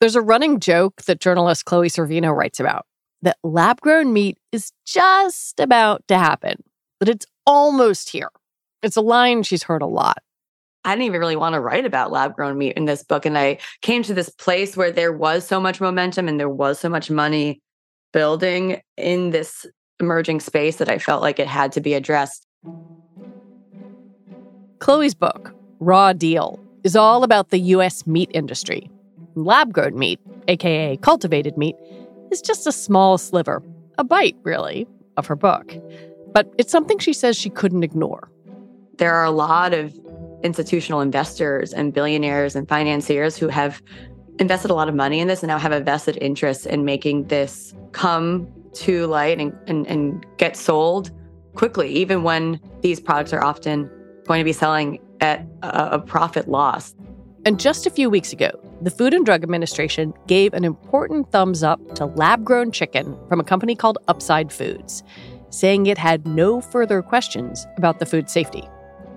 There's a running joke that journalist Chloe Sorvino writes about that lab grown meat is just about to happen, that it's almost here. It's a line she's heard a lot. I didn't even really want to write about lab grown meat in this book. And I came to this place where there was so much momentum and there was so much money building in this emerging space that I felt like it had to be addressed. Chloe's book, Raw Deal, is all about the US meat industry. Lab grown meat, aka cultivated meat, is just a small sliver, a bite, really, of her book. But it's something she says she couldn't ignore. There are a lot of institutional investors and billionaires and financiers who have invested a lot of money in this and now have a vested interest in making this come to light and, and, and get sold quickly, even when these products are often going to be selling at a, a profit loss. And just a few weeks ago, the Food and Drug Administration gave an important thumbs up to lab grown chicken from a company called Upside Foods, saying it had no further questions about the food safety.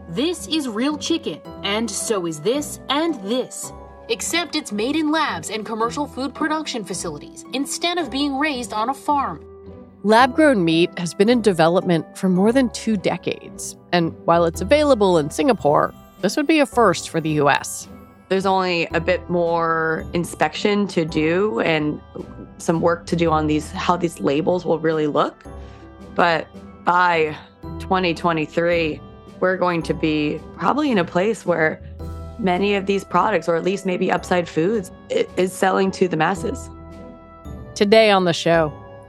This is real chicken, and so is this and this. Except it's made in labs and commercial food production facilities instead of being raised on a farm. Lab grown meat has been in development for more than two decades. And while it's available in Singapore, this would be a first for the US. There's only a bit more inspection to do and some work to do on these how these labels will really look. But by 2023, we're going to be probably in a place where many of these products, or at least maybe Upside Foods, is selling to the masses. Today on the show,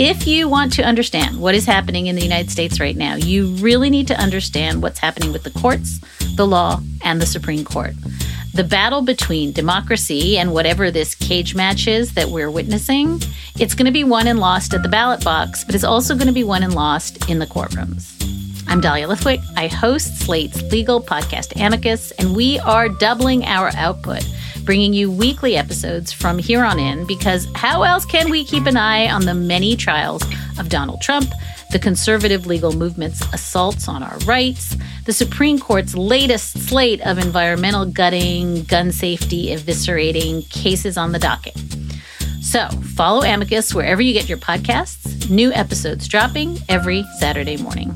If you want to understand what is happening in the United States right now, you really need to understand what's happening with the courts, the law, and the Supreme Court. The battle between democracy and whatever this cage match is that we're witnessing, it's going to be won and lost at the ballot box, but it's also going to be won and lost in the courtrooms. I'm Dahlia Lithwick. I host Slate's legal podcast Amicus, and we are doubling our output bringing you weekly episodes from here on in because how else can we keep an eye on the many trials of Donald Trump, the conservative legal movement's assaults on our rights, the Supreme Court's latest slate of environmental gutting, gun safety eviscerating cases on the docket? So follow Amicus wherever you get your podcasts. New episodes dropping every Saturday morning.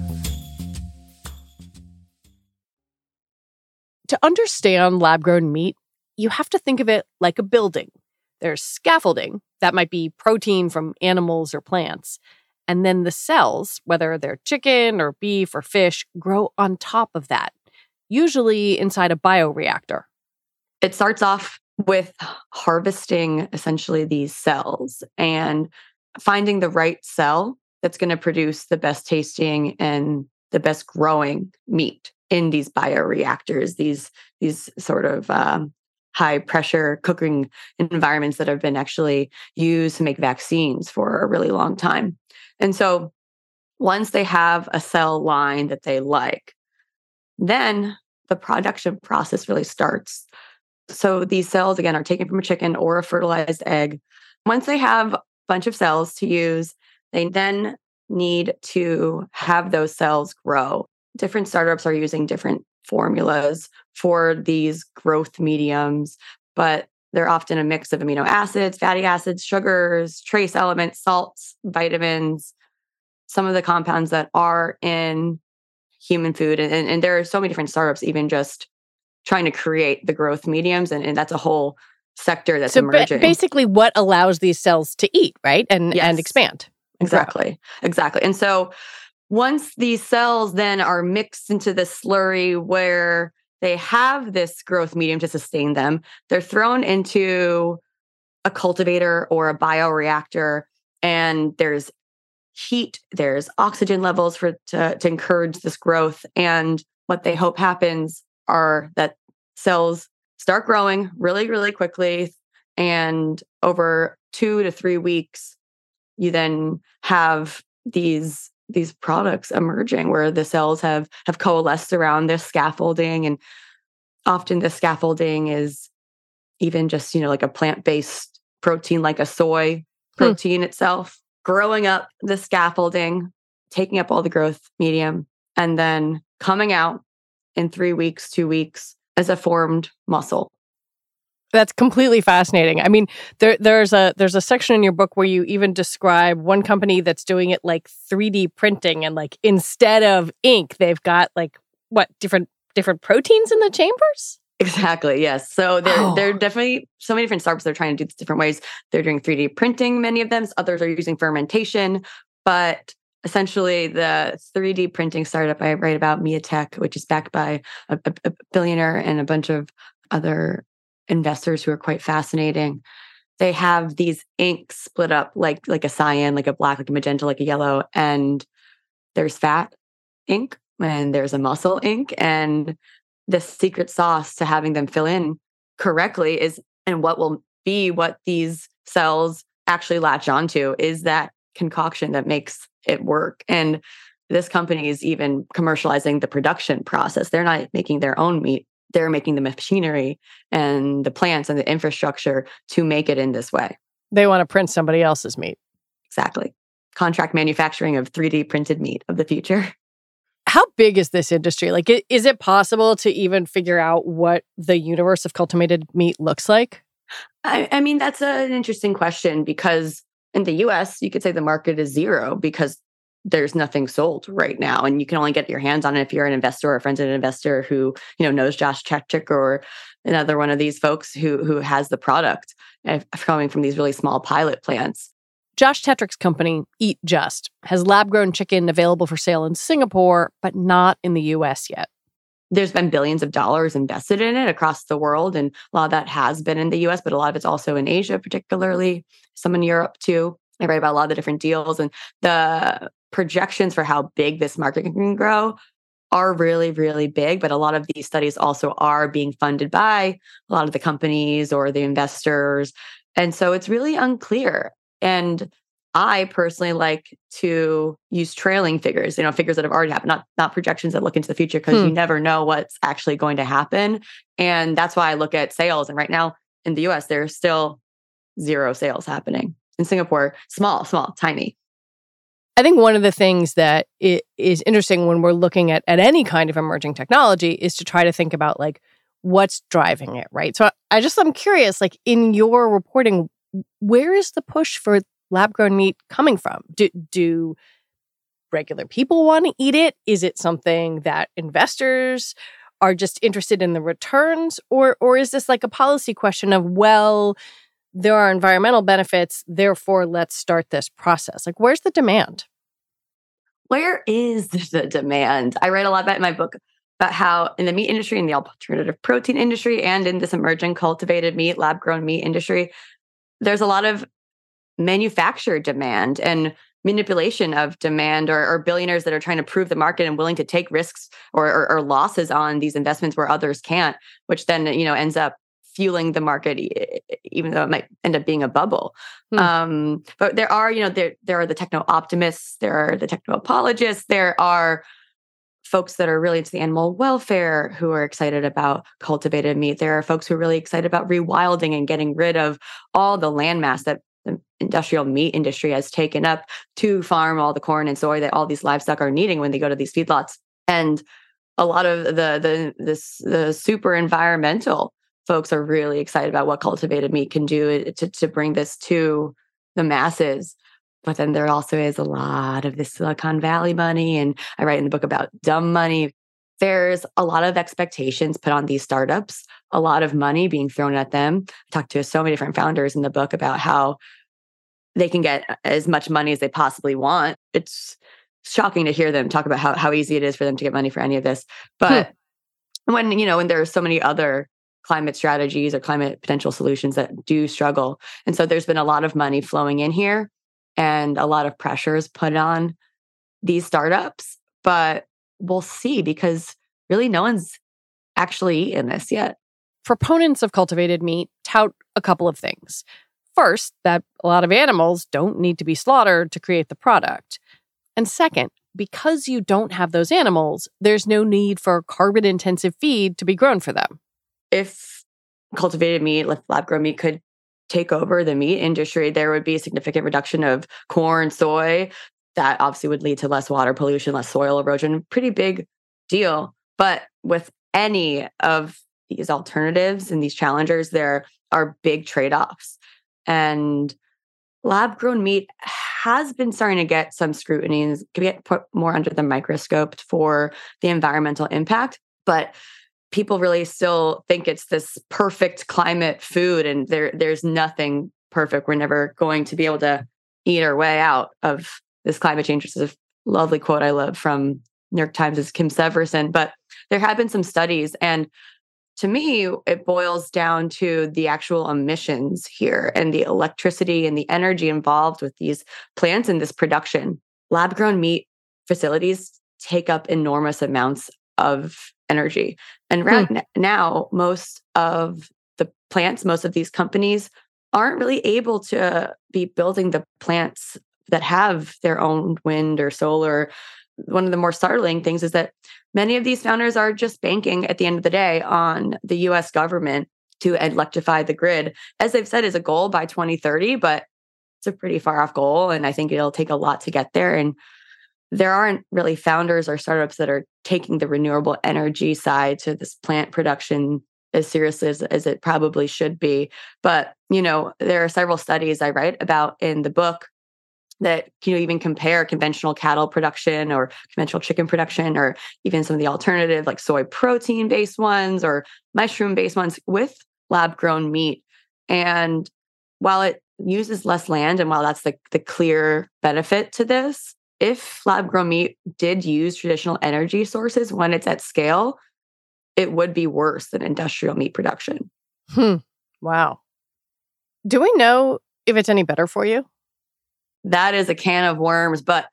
To understand lab grown meat, you have to think of it like a building. There's scaffolding, that might be protein from animals or plants. And then the cells, whether they're chicken or beef or fish, grow on top of that, usually inside a bioreactor. It starts off with harvesting essentially these cells and finding the right cell that's going to produce the best tasting and the best growing meat in these bioreactors, these these sort of um, high pressure cooking environments that have been actually used to make vaccines for a really long time. And so once they have a cell line that they like, then the production process really starts. So these cells, again, are taken from a chicken or a fertilized egg. once they have a bunch of cells to use, they then need to have those cells grow. Different startups are using different formulas for these growth mediums, but they're often a mix of amino acids, fatty acids, sugars, trace elements, salts, vitamins, some of the compounds that are in human food. And, and, there are so many different startups, even just trying to create the growth mediums. And, and that's a whole sector that's so emerging. Ba- basically, what allows these cells to eat, right? And, yes, and expand. Exactly. Exactly. And so once these cells then are mixed into the slurry where they have this growth medium to sustain them. They're thrown into a cultivator or a bioreactor, and there's heat, there's oxygen levels for to, to encourage this growth. And what they hope happens are that cells start growing really, really quickly. And over two to three weeks, you then have these these products emerging where the cells have have coalesced around this scaffolding and often the scaffolding is even just you know like a plant-based protein like a soy hmm. protein hmm. itself growing up the scaffolding taking up all the growth medium and then coming out in 3 weeks 2 weeks as a formed muscle that's completely fascinating. I mean, there there's a there's a section in your book where you even describe one company that's doing it like 3D printing and like instead of ink, they've got like what different different proteins in the chambers? Exactly. Yes. So there, oh. there are definitely so many different startups They're trying to do this different ways. They're doing 3D printing, many of them. Others are using fermentation. But essentially, the 3D printing startup I write about, MeaTech, which is backed by a, a, a billionaire and a bunch of other investors who are quite fascinating. They have these inks split up like like a cyan, like a black, like a magenta, like a yellow, and there's fat ink and there's a muscle ink and the secret sauce to having them fill in correctly is and what will be what these cells actually latch onto is that concoction that makes it work. And this company is even commercializing the production process. They're not making their own meat they're making the machinery and the plants and the infrastructure to make it in this way. They want to print somebody else's meat. Exactly. Contract manufacturing of 3D printed meat of the future. How big is this industry? Like, is it possible to even figure out what the universe of cultivated meat looks like? I, I mean, that's an interesting question because in the US, you could say the market is zero because there's nothing sold right now and you can only get your hands on it if you're an investor or a friend of an investor who you know knows josh Tetrick or another one of these folks who who has the product eh, coming from these really small pilot plants. Josh Tetrick's company eat just has lab grown chicken available for sale in singapore but not in the us yet. There's been billions of dollars invested in it across the world and a lot of that has been in the us but a lot of it's also in asia particularly some in europe too I write about a lot of the different deals and the projections for how big this market can grow are really, really big. But a lot of these studies also are being funded by a lot of the companies or the investors. And so it's really unclear. And I personally like to use trailing figures, you know, figures that have already happened, not not projections that look into the future because hmm. you never know what's actually going to happen. And that's why I look at sales. And right now in the US, there's still zero sales happening. In Singapore, small, small, tiny. I think one of the things that is interesting when we're looking at, at any kind of emerging technology is to try to think about like what's driving it, right? So I just I'm curious, like in your reporting, where is the push for lab grown meat coming from? Do do regular people want to eat it? Is it something that investors are just interested in the returns, or or is this like a policy question of well? There are environmental benefits, therefore let's start this process. Like, where's the demand? Where is the demand? I write a lot about in my book about how in the meat industry, in the alternative protein industry, and in this emerging cultivated meat, lab grown meat industry, there's a lot of manufactured demand and manipulation of demand or, or, billionaires that are trying to prove the market and willing to take risks or, or, or, losses on these investments where others can't which then you know ends up fueling the market, even though it might end up being a bubble. Hmm. Um, but there are, you know, there there are the techno optimists, there are the techno apologists, there are folks that are really into the animal welfare who are excited about cultivated meat. There are folks who are really excited about rewilding and getting rid of all the landmass that the industrial meat industry has taken up to farm all the corn and soy that all these livestock are needing when they go to these feedlots. And a lot of the the this the super environmental folks are really excited about what cultivated meat can do to, to bring this to the masses. But then there also is a lot of this Silicon Valley money. And I write in the book about dumb money. There's a lot of expectations put on these startups, a lot of money being thrown at them. I talked to so many different founders in the book about how they can get as much money as they possibly want. It's shocking to hear them talk about how, how easy it is for them to get money for any of this. But hmm. when, you know, when there are so many other climate strategies or climate potential solutions that do struggle. And so there's been a lot of money flowing in here and a lot of pressures put on these startups, but we'll see because really no one's actually in this yet. Proponents of cultivated meat tout a couple of things. First, that a lot of animals don't need to be slaughtered to create the product. And second, because you don't have those animals, there's no need for carbon intensive feed to be grown for them if cultivated meat, like lab grown meat, could take over the meat industry, there would be a significant reduction of corn, soy. That obviously would lead to less water pollution, less soil erosion. Pretty big deal. But with any of these alternatives and these challengers, there are big trade offs. And lab grown meat has been starting to get some scrutiny and get put more under the microscope for the environmental impact. But people really still think it's this perfect climate food and there there's nothing perfect. We're never going to be able to eat our way out of this climate change this is a lovely quote i love from new york times' kim severson. But there have been some studies and to me it boils down to the actual emissions here and the electricity and the energy involved with these plants and this production. Lab grown meat facilities take up enormous amounts of energy. And right hmm. now, most of the plants, most of these companies aren't really able to be building the plants that have their own wind or solar. One of the more startling things is that many of these founders are just banking at the end of the day on the US government to electrify the grid. As they've said, is a goal by 2030, but it's a pretty far off goal. And I think it'll take a lot to get there. And there aren't really founders or startups that are taking the renewable energy side to this plant production as seriously as, as it probably should be. But, you know, there are several studies I write about in the book that you know even compare conventional cattle production or conventional chicken production or even some of the alternative like soy protein based ones or mushroom based ones with lab grown meat and while it uses less land and while that's the, the clear benefit to this if lab grown meat did use traditional energy sources when it's at scale, it would be worse than industrial meat production. Hmm. Wow. Do we know if it's any better for you? That is a can of worms, but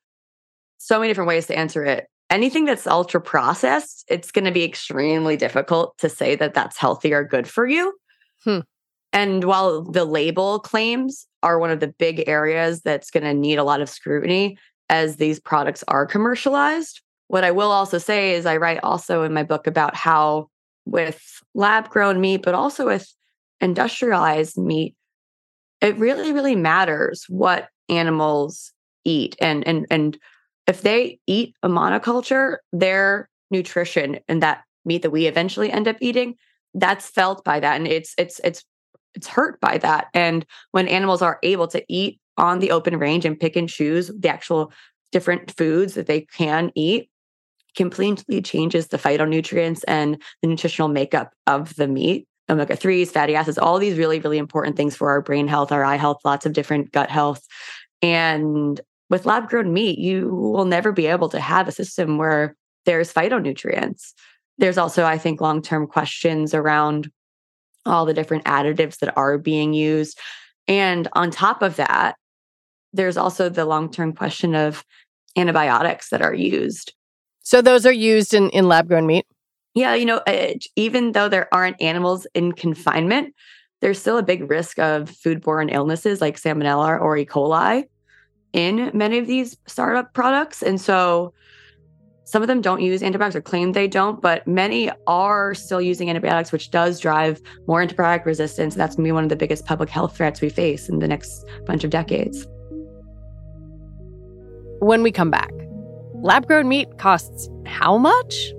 so many different ways to answer it. Anything that's ultra processed, it's going to be extremely difficult to say that that's healthy or good for you. Hmm. And while the label claims are one of the big areas that's going to need a lot of scrutiny, as these products are commercialized. What I will also say is, I write also in my book about how, with lab grown meat, but also with industrialized meat, it really, really matters what animals eat. And, and, and if they eat a monoculture, their nutrition and that meat that we eventually end up eating, that's felt by that. And it's, it's, it's, it's hurt by that. And when animals are able to eat on the open range and pick and choose the actual different foods that they can eat completely changes the phytonutrients and the nutritional makeup of the meat. Omega 3s fatty acids all these really really important things for our brain health our eye health lots of different gut health. And with lab grown meat you will never be able to have a system where there's phytonutrients. There's also i think long term questions around all the different additives that are being used. And on top of that there's also the long term question of antibiotics that are used. So those are used in, in lab grown meat? Yeah, you know, uh, even though there aren't animals in confinement, there's still a big risk of foodborne illnesses like salmonella or E. coli in many of these startup products. And so Some of them don't use antibiotics or claim they don't, but many are still using antibiotics, which does drive more antibiotic resistance. That's going to be one of the biggest public health threats we face in the next bunch of decades. When we come back, lab grown meat costs how much?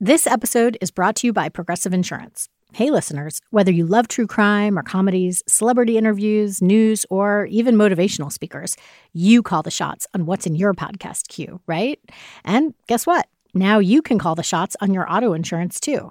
This episode is brought to you by Progressive Insurance. Hey, listeners, whether you love true crime or comedies, celebrity interviews, news, or even motivational speakers, you call the shots on what's in your podcast queue, right? And guess what? Now you can call the shots on your auto insurance too.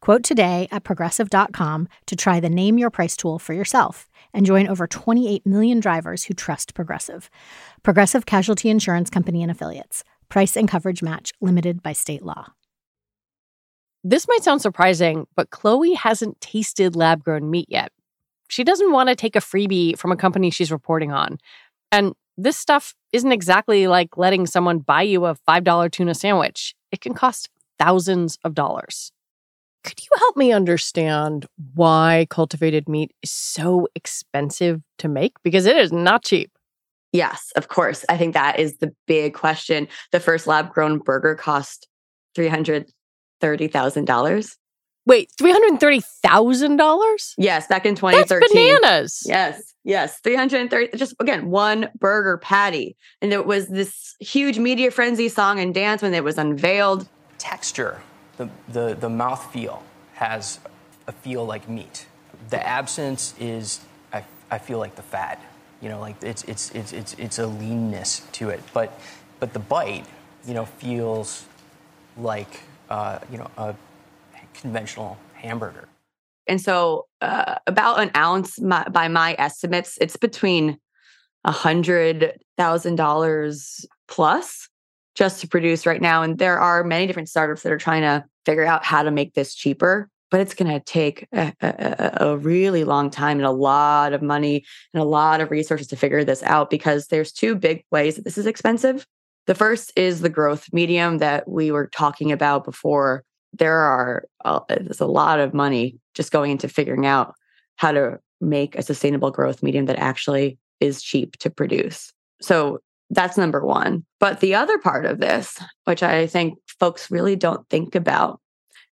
Quote today at progressive.com to try the Name Your Price tool for yourself and join over 28 million drivers who trust Progressive. Progressive Casualty Insurance Company and Affiliates. Price and coverage match limited by state law. This might sound surprising, but Chloe hasn't tasted lab grown meat yet. She doesn't want to take a freebie from a company she's reporting on. And this stuff isn't exactly like letting someone buy you a $5 tuna sandwich. It can cost thousands of dollars. Could you help me understand why cultivated meat is so expensive to make? Because it is not cheap. Yes, of course. I think that is the big question. The first lab grown burger cost 300 $30,000. Wait, $330,000? Yes, back in 2013. That's bananas. Yes, yes. 330, just again, one burger patty. And it was this huge media frenzy song and dance when it was unveiled. Texture, the, the, the mouth feel has a feel like meat. The absence is, I, I feel like the fat. You know, like it's, it's, it's, it's, it's a leanness to it. But, but the bite, you know, feels like uh, you know, a conventional hamburger. And so, uh, about an ounce, my, by my estimates, it's between a hundred thousand dollars plus just to produce right now. And there are many different startups that are trying to figure out how to make this cheaper. But it's going to take a, a, a, really long time and a lot of money and a lot of resources to figure this out because there's two big ways that this is expensive. The first is the growth medium that we were talking about before. There are uh, there's a lot of money just going into figuring out how to make a sustainable growth medium that actually is cheap to produce. So that's number one. But the other part of this, which I think folks really don't think about,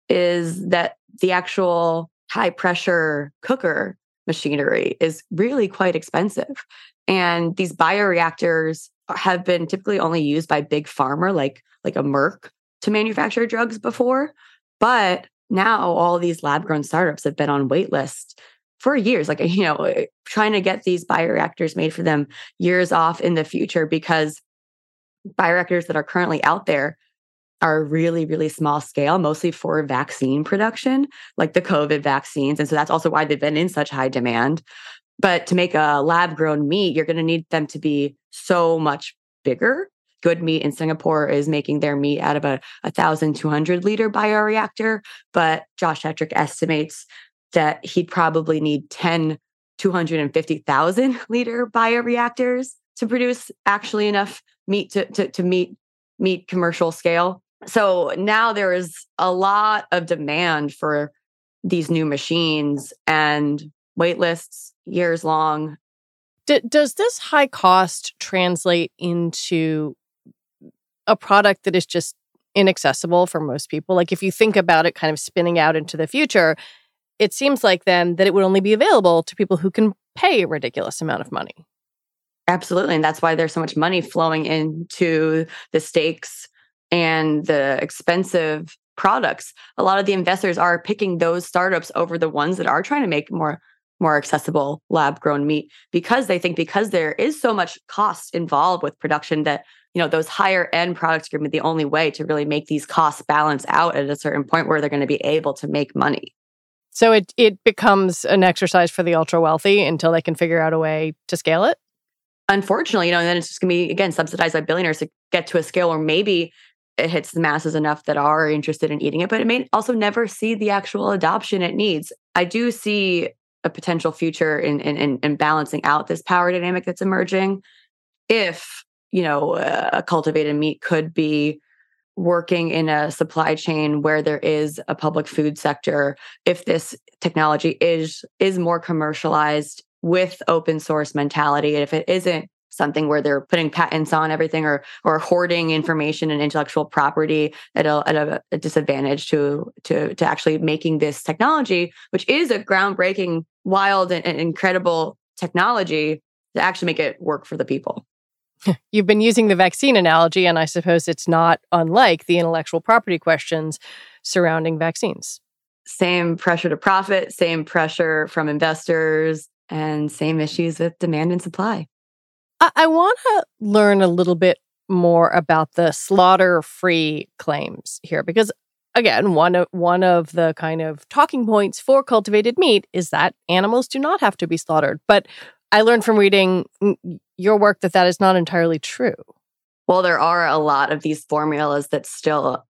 is that the actual high pressure cooker machinery is really quite expensive. And these bioreactors have been typically only used by big pharma like like a Merck to manufacture drugs before, but now all these lab grown startups have been on wait lists for years like you know eh, trying to get these bioreactors made for them years off in the future because bioreactors that are currently out there are really really small scale mostly for vaccine production like the covid vaccines and so that's also why they've been in such high demand but to make a lab grown meat, you're going to need them to be so much bigger. Good Meat in Singapore is making their meat out of a 1,200 liter bioreactor, but Josh Tetrick estimates that he'd probably need 10 250,000 liter bioreactors to produce actually enough meat to, to, to meet meet commercial scale. So now there is a lot of demand for these new machines and wait lists years long. D- does this high cost translate into a product that is just inaccessible for most people? Like, if you think about it kind of spinning out into the future, it seems like then that it would only be available to people who can pay a ridiculous amount of money. Absolutely. And that's why there's so much money flowing into the stakes and the expensive products. A lot of the investors are picking those startups over the ones that are trying to make more more accessible lab grown meat because they think because there is so much cost involved with production that you know those higher end products are going to be the only way to really make these costs balance out at a certain point where they're going to be able to make money so it it becomes an exercise for the ultra wealthy until they can figure out a way to scale it unfortunately, you know, and then it's just going to be, again, subsidized by billionaires to get to a scale where maybe it hits the masses enough that are interested in eating it, but it may also never see the actual adoption it needs. I do see a potential future in, in, in balancing out this power dynamic that's emerging if, you know, a cultivated meat could be working in a supply chain where there is a public food sector if this technology is is more commercialized with open source mentality if it isn't something where they're putting patents on everything or or hoarding information and intellectual property at a, at a, a disadvantage to to to actually making this technology which is a groundbreaking wild and, and incredible technology to actually make it work for the people You've been using the vaccine analogy, and I suppose it's not unlike the intellectual property questions surrounding vaccines. Same pressure to profit, same pressure from investors, and same issues with demand and supply. I, I want to learn a little bit more about the slaughter free claims here because again one of one of the kind of talking points for cultivated meat is that animals do not have to be slaughtered but i learned from reading your work that that is not entirely true. Well, there are a lot of these formulas that still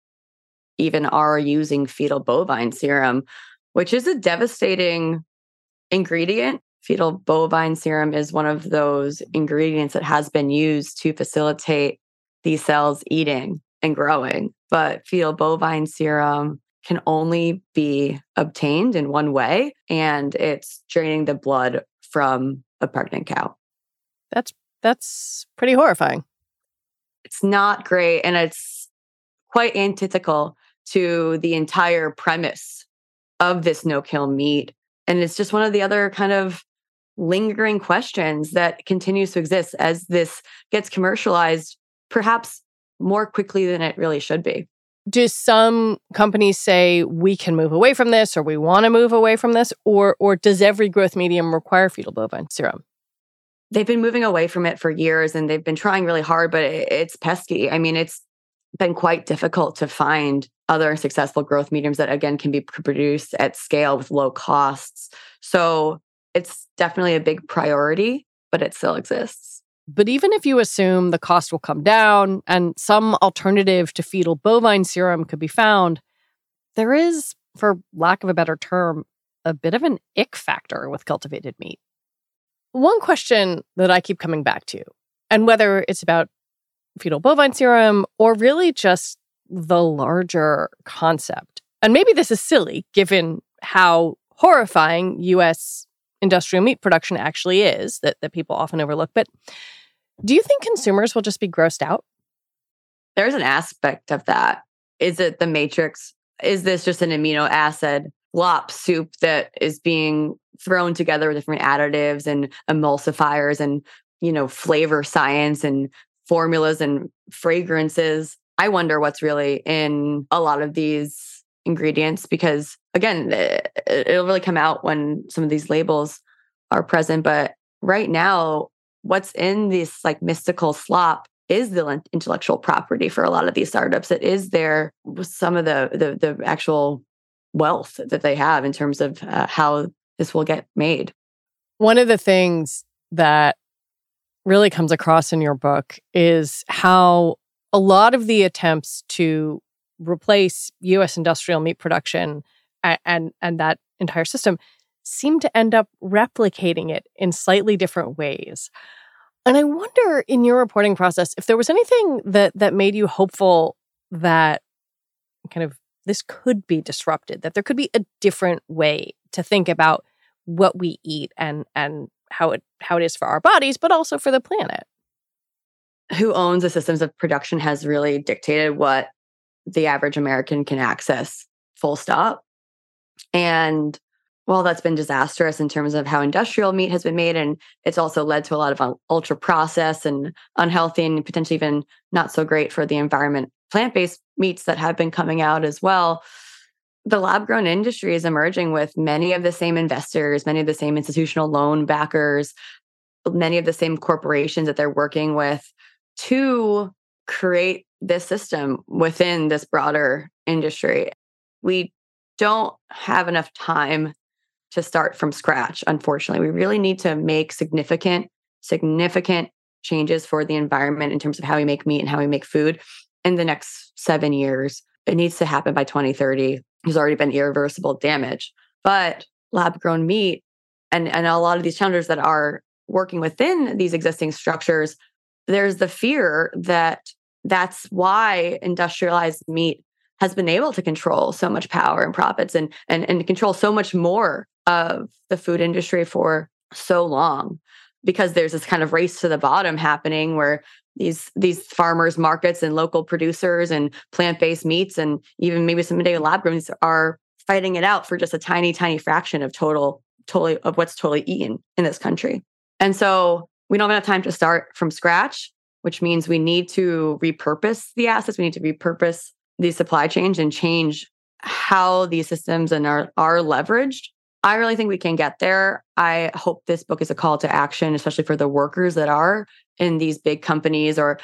even are using fetal bovine serum, which is a devastating ingredient. Fetal bovine serum is one of those ingredients that has been used to facilitate these cells eating and growing. But fetal bovine serum can only be obtained in one way, and it's draining the blood from a pregnant cow. That's that's pretty horrifying. It's not great and it's quite antithetical to the entire premise of this no kill meat and it's just one of the other kind of lingering questions that continues to exist as this gets commercialized perhaps more quickly than it really should be. Do some companies say we can move away from this or we want to move away from this or or does every growth medium require fetal bovine serum? they've been moving away from it for years and they've been trying really hard, but it's pesky. I mean, it's been quite difficult to find other successful growth mediums that again can be produced at scale with low costs. So it's definitely a big priority, but it still exists. But even if you assume the cost will come down and some alternative to fetal bovine serum could be found, there is, for lack of a better term, a bit of an ick factor with cultivated meat. One question that I keep coming back to, and whether it's about fetal bovine serum or really just the larger concept, and maybe this is silly given how horrifying US industrial meat production actually is that, that people often overlook, but do you think consumers will just be grossed out? There's an aspect of that. Is it the matrix? Is this just an amino acid lop soup that is being thrown together with different additives and emulsifiers and you know flavor science and formulas and fragrances i wonder what's really in a lot of these ingredients because again it'll really come out when some of these labels are present but right now what's in this like mystical slop is the intellectual property for a lot of these startups it is there some of the the, the actual wealth that they have in terms of uh, how this will get made. One of the things that really comes across in your book is how a lot of the attempts to replace US industrial meat production and, and, and that entire system seem to end up replicating it in slightly different ways. And I wonder in your reporting process if there was anything that that made you hopeful that kind of this could be disrupted, that there could be a different way to think about what we eat and and how it how it is for our bodies, but also for the planet. Who owns the systems of production has really dictated what the average American can access, full stop. And well, that's been disastrous in terms of how industrial meat has been made. And it's also led to a lot of uh, ultra processed and unhealthy and potentially even not so great for the environment plant based meats that have been coming out as well. The lab grown industry is emerging with many of the same investors, many of the same institutional loan backers, many of the same corporations that they're working with to create this system within this broader industry. We don't have enough time to start from scratch, unfortunately. We really need to make significant, significant changes for the environment in terms of how we make meat and how we make food in the next seven years. It needs to happen by 2030. There's already been irreversible damage. But lab grown meat and, and a lot of these challenges that are working within these existing structures, there's the fear that that's why industrialized meat has been able to control so much power and profits and, and, and control so much more of the food industry for so long because there's this kind of race to the bottom happening where these these farmers markets and local producers and plant-based meats and even maybe some day lab grown are fighting it out for just a tiny tiny fraction of total totally of what's totally eaten in this country. And so we don't have enough time to start from scratch which means we need to repurpose the assets we need to repurpose these supply chains and change how these systems and are, are leveraged I really think we can get there. I hope this book is a call to action, especially for the workers that are in these big companies or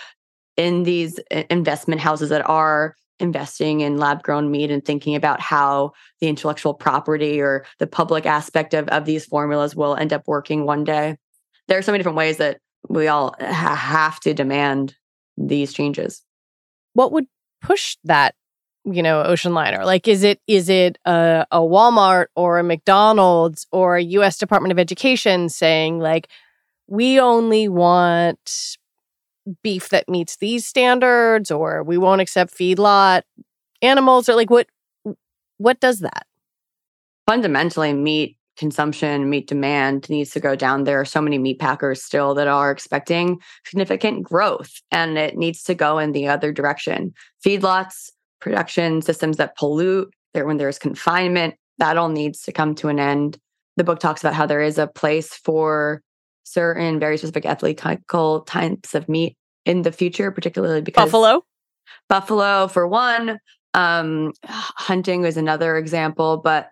in these uh, investment houses that are investing in lab grown meat and thinking about how the intellectual property or the public aspect of, of these formulas will end up working one day. There are so many different ways that we all ha- have to demand these changes. What would push that you know ocean liner like is it is it a, a walmart or a mcdonald's or a us department of education saying like we only want beef that meets these standards or we won't accept feedlot animals or like what what does that fundamentally meat consumption meat demand needs to go down there are so many meat packers still that are expecting significant growth and it needs to go in the other direction feedlots production systems that pollute, there when there's confinement, that all needs to come to an end. The book talks about how there is a place for certain very specific ethical types of meat in the future, particularly because buffalo. Buffalo, for one, um, hunting is another example, but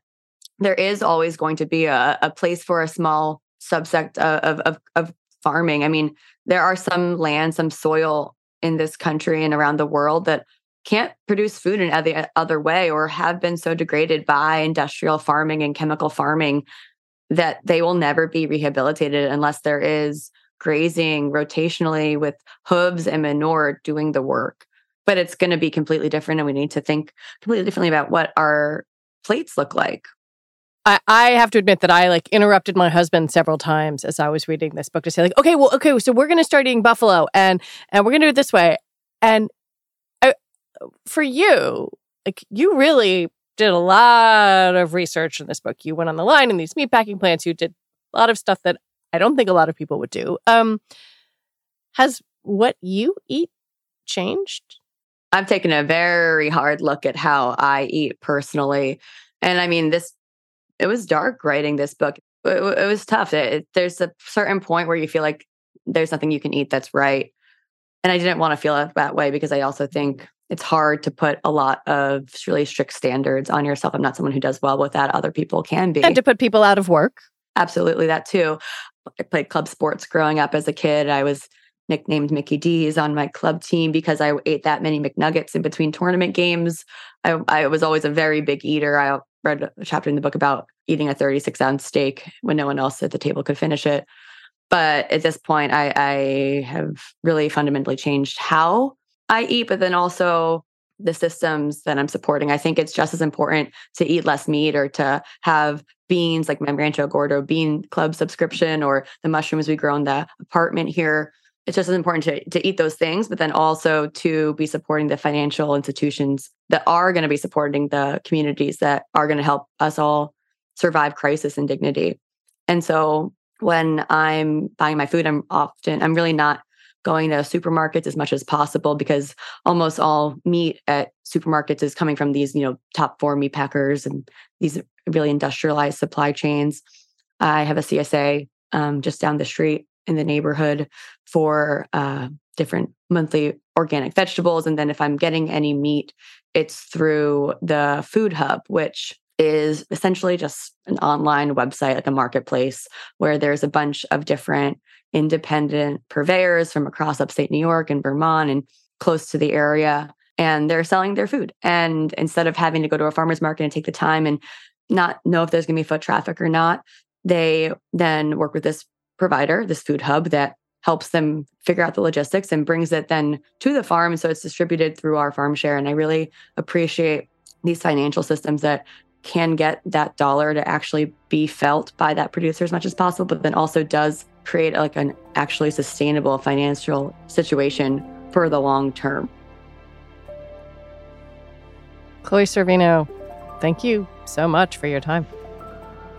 there is always going to be a, a place for a small subsect uh, of, of, of farming. I mean, there are some land, some soil in this country and around the world that can't produce food in any other way or have been so degraded by industrial farming and chemical farming that they will never be rehabilitated unless there is grazing rotationally with hooves and manure doing the work. But it's going to be completely different, and we need to think completely differently about what our plates look like. I, I have to admit that I like interrupted my husband several times as I was reading this book to say like, okay, well, okay, so we're going to start eating buffalo, and and we're going to do it this way, and I, for you, like you really did a lot of research in this book. You went on the line in these meatpacking plants. You did a lot of stuff that I don't think a lot of people would do. Um, has what you eat changed? I've taken a very hard look at how I eat personally. And I mean, this, it was dark writing this book. It, it was tough. It, there's a certain point where you feel like there's nothing you can eat that's right. And I didn't want to feel that way because I also think it's hard to put a lot of really strict standards on yourself. I'm not someone who does well with that. Other people can be. And to put people out of work. Absolutely, that too. I played club sports growing up as a kid. I was nicknamed Mickey D's on my club team because I ate that many McNuggets in between tournament games. I, I was always a very big eater. I read a chapter in the book about eating a 36 ounce steak when no one else at the table could finish it. But at this point, I, I have really fundamentally changed how I eat, but then also the systems that I'm supporting. I think it's just as important to eat less meat or to have beans like my Rancho Gordo bean club subscription or the mushrooms we grow in the apartment here. It's just as important to, to eat those things, but then also to be supporting the financial institutions that are going to be supporting the communities that are going to help us all survive crisis and dignity. And so when I'm buying my food, I'm often, I'm really not going to supermarkets as much as possible because almost all meat at supermarkets is coming from these, you know, top four meat packers and these really industrialized supply chains. I have a CSA um, just down the street in the neighborhood for uh, different monthly organic vegetables. And then if I'm getting any meat, it's through the Food Hub, which is essentially just an online website, like a marketplace, where there's a bunch of different independent purveyors from across upstate New York and Vermont and close to the area. And they're selling their food. And instead of having to go to a farmer's market and take the time and not know if there's going to be foot traffic or not, they then work with this provider, this food hub that helps them figure out the logistics and brings it then to the farm. So it's distributed through our farm share. And I really appreciate these financial systems that can get that dollar to actually be felt by that producer as much as possible, but then also does create like an actually sustainable financial situation for the long term. Chloe Sorvino, thank you so much for your time.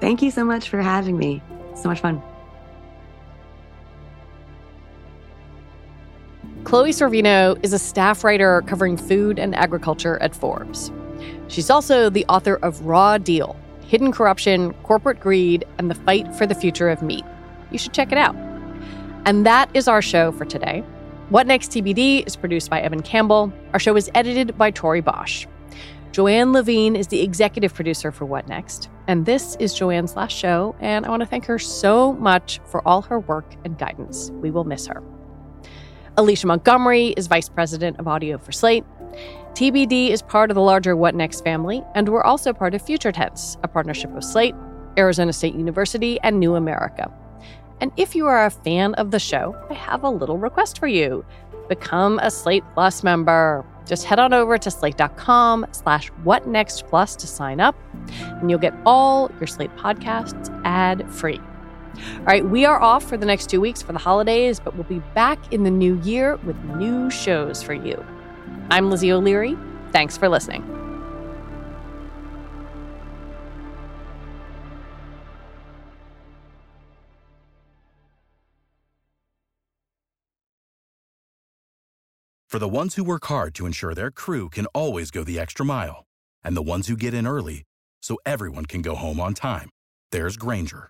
Thank you so much for having me. So much fun. Chloe Sorvino is a staff writer covering food and agriculture at Forbes. She's also the author of Raw Deal Hidden Corruption, Corporate Greed, and the Fight for the Future of Meat. You should check it out. And that is our show for today. What Next TBD is produced by Evan Campbell. Our show is edited by Tori Bosch. Joanne Levine is the executive producer for What Next. And this is Joanne's last show, and I want to thank her so much for all her work and guidance. We will miss her. Alicia Montgomery is vice president of audio for Slate. TBD is part of the larger What Next family, and we're also part of Future Tense, a partnership of Slate, Arizona State University, and New America. And if you are a fan of the show, I have a little request for you. Become a Slate Plus member. Just head on over to slate.com slash whatnextplus to sign up, and you'll get all your Slate podcasts ad-free. All right, we are off for the next two weeks for the holidays, but we'll be back in the new year with new shows for you. I'm Lizzie O'Leary. Thanks for listening. For the ones who work hard to ensure their crew can always go the extra mile, and the ones who get in early so everyone can go home on time, there's Grainger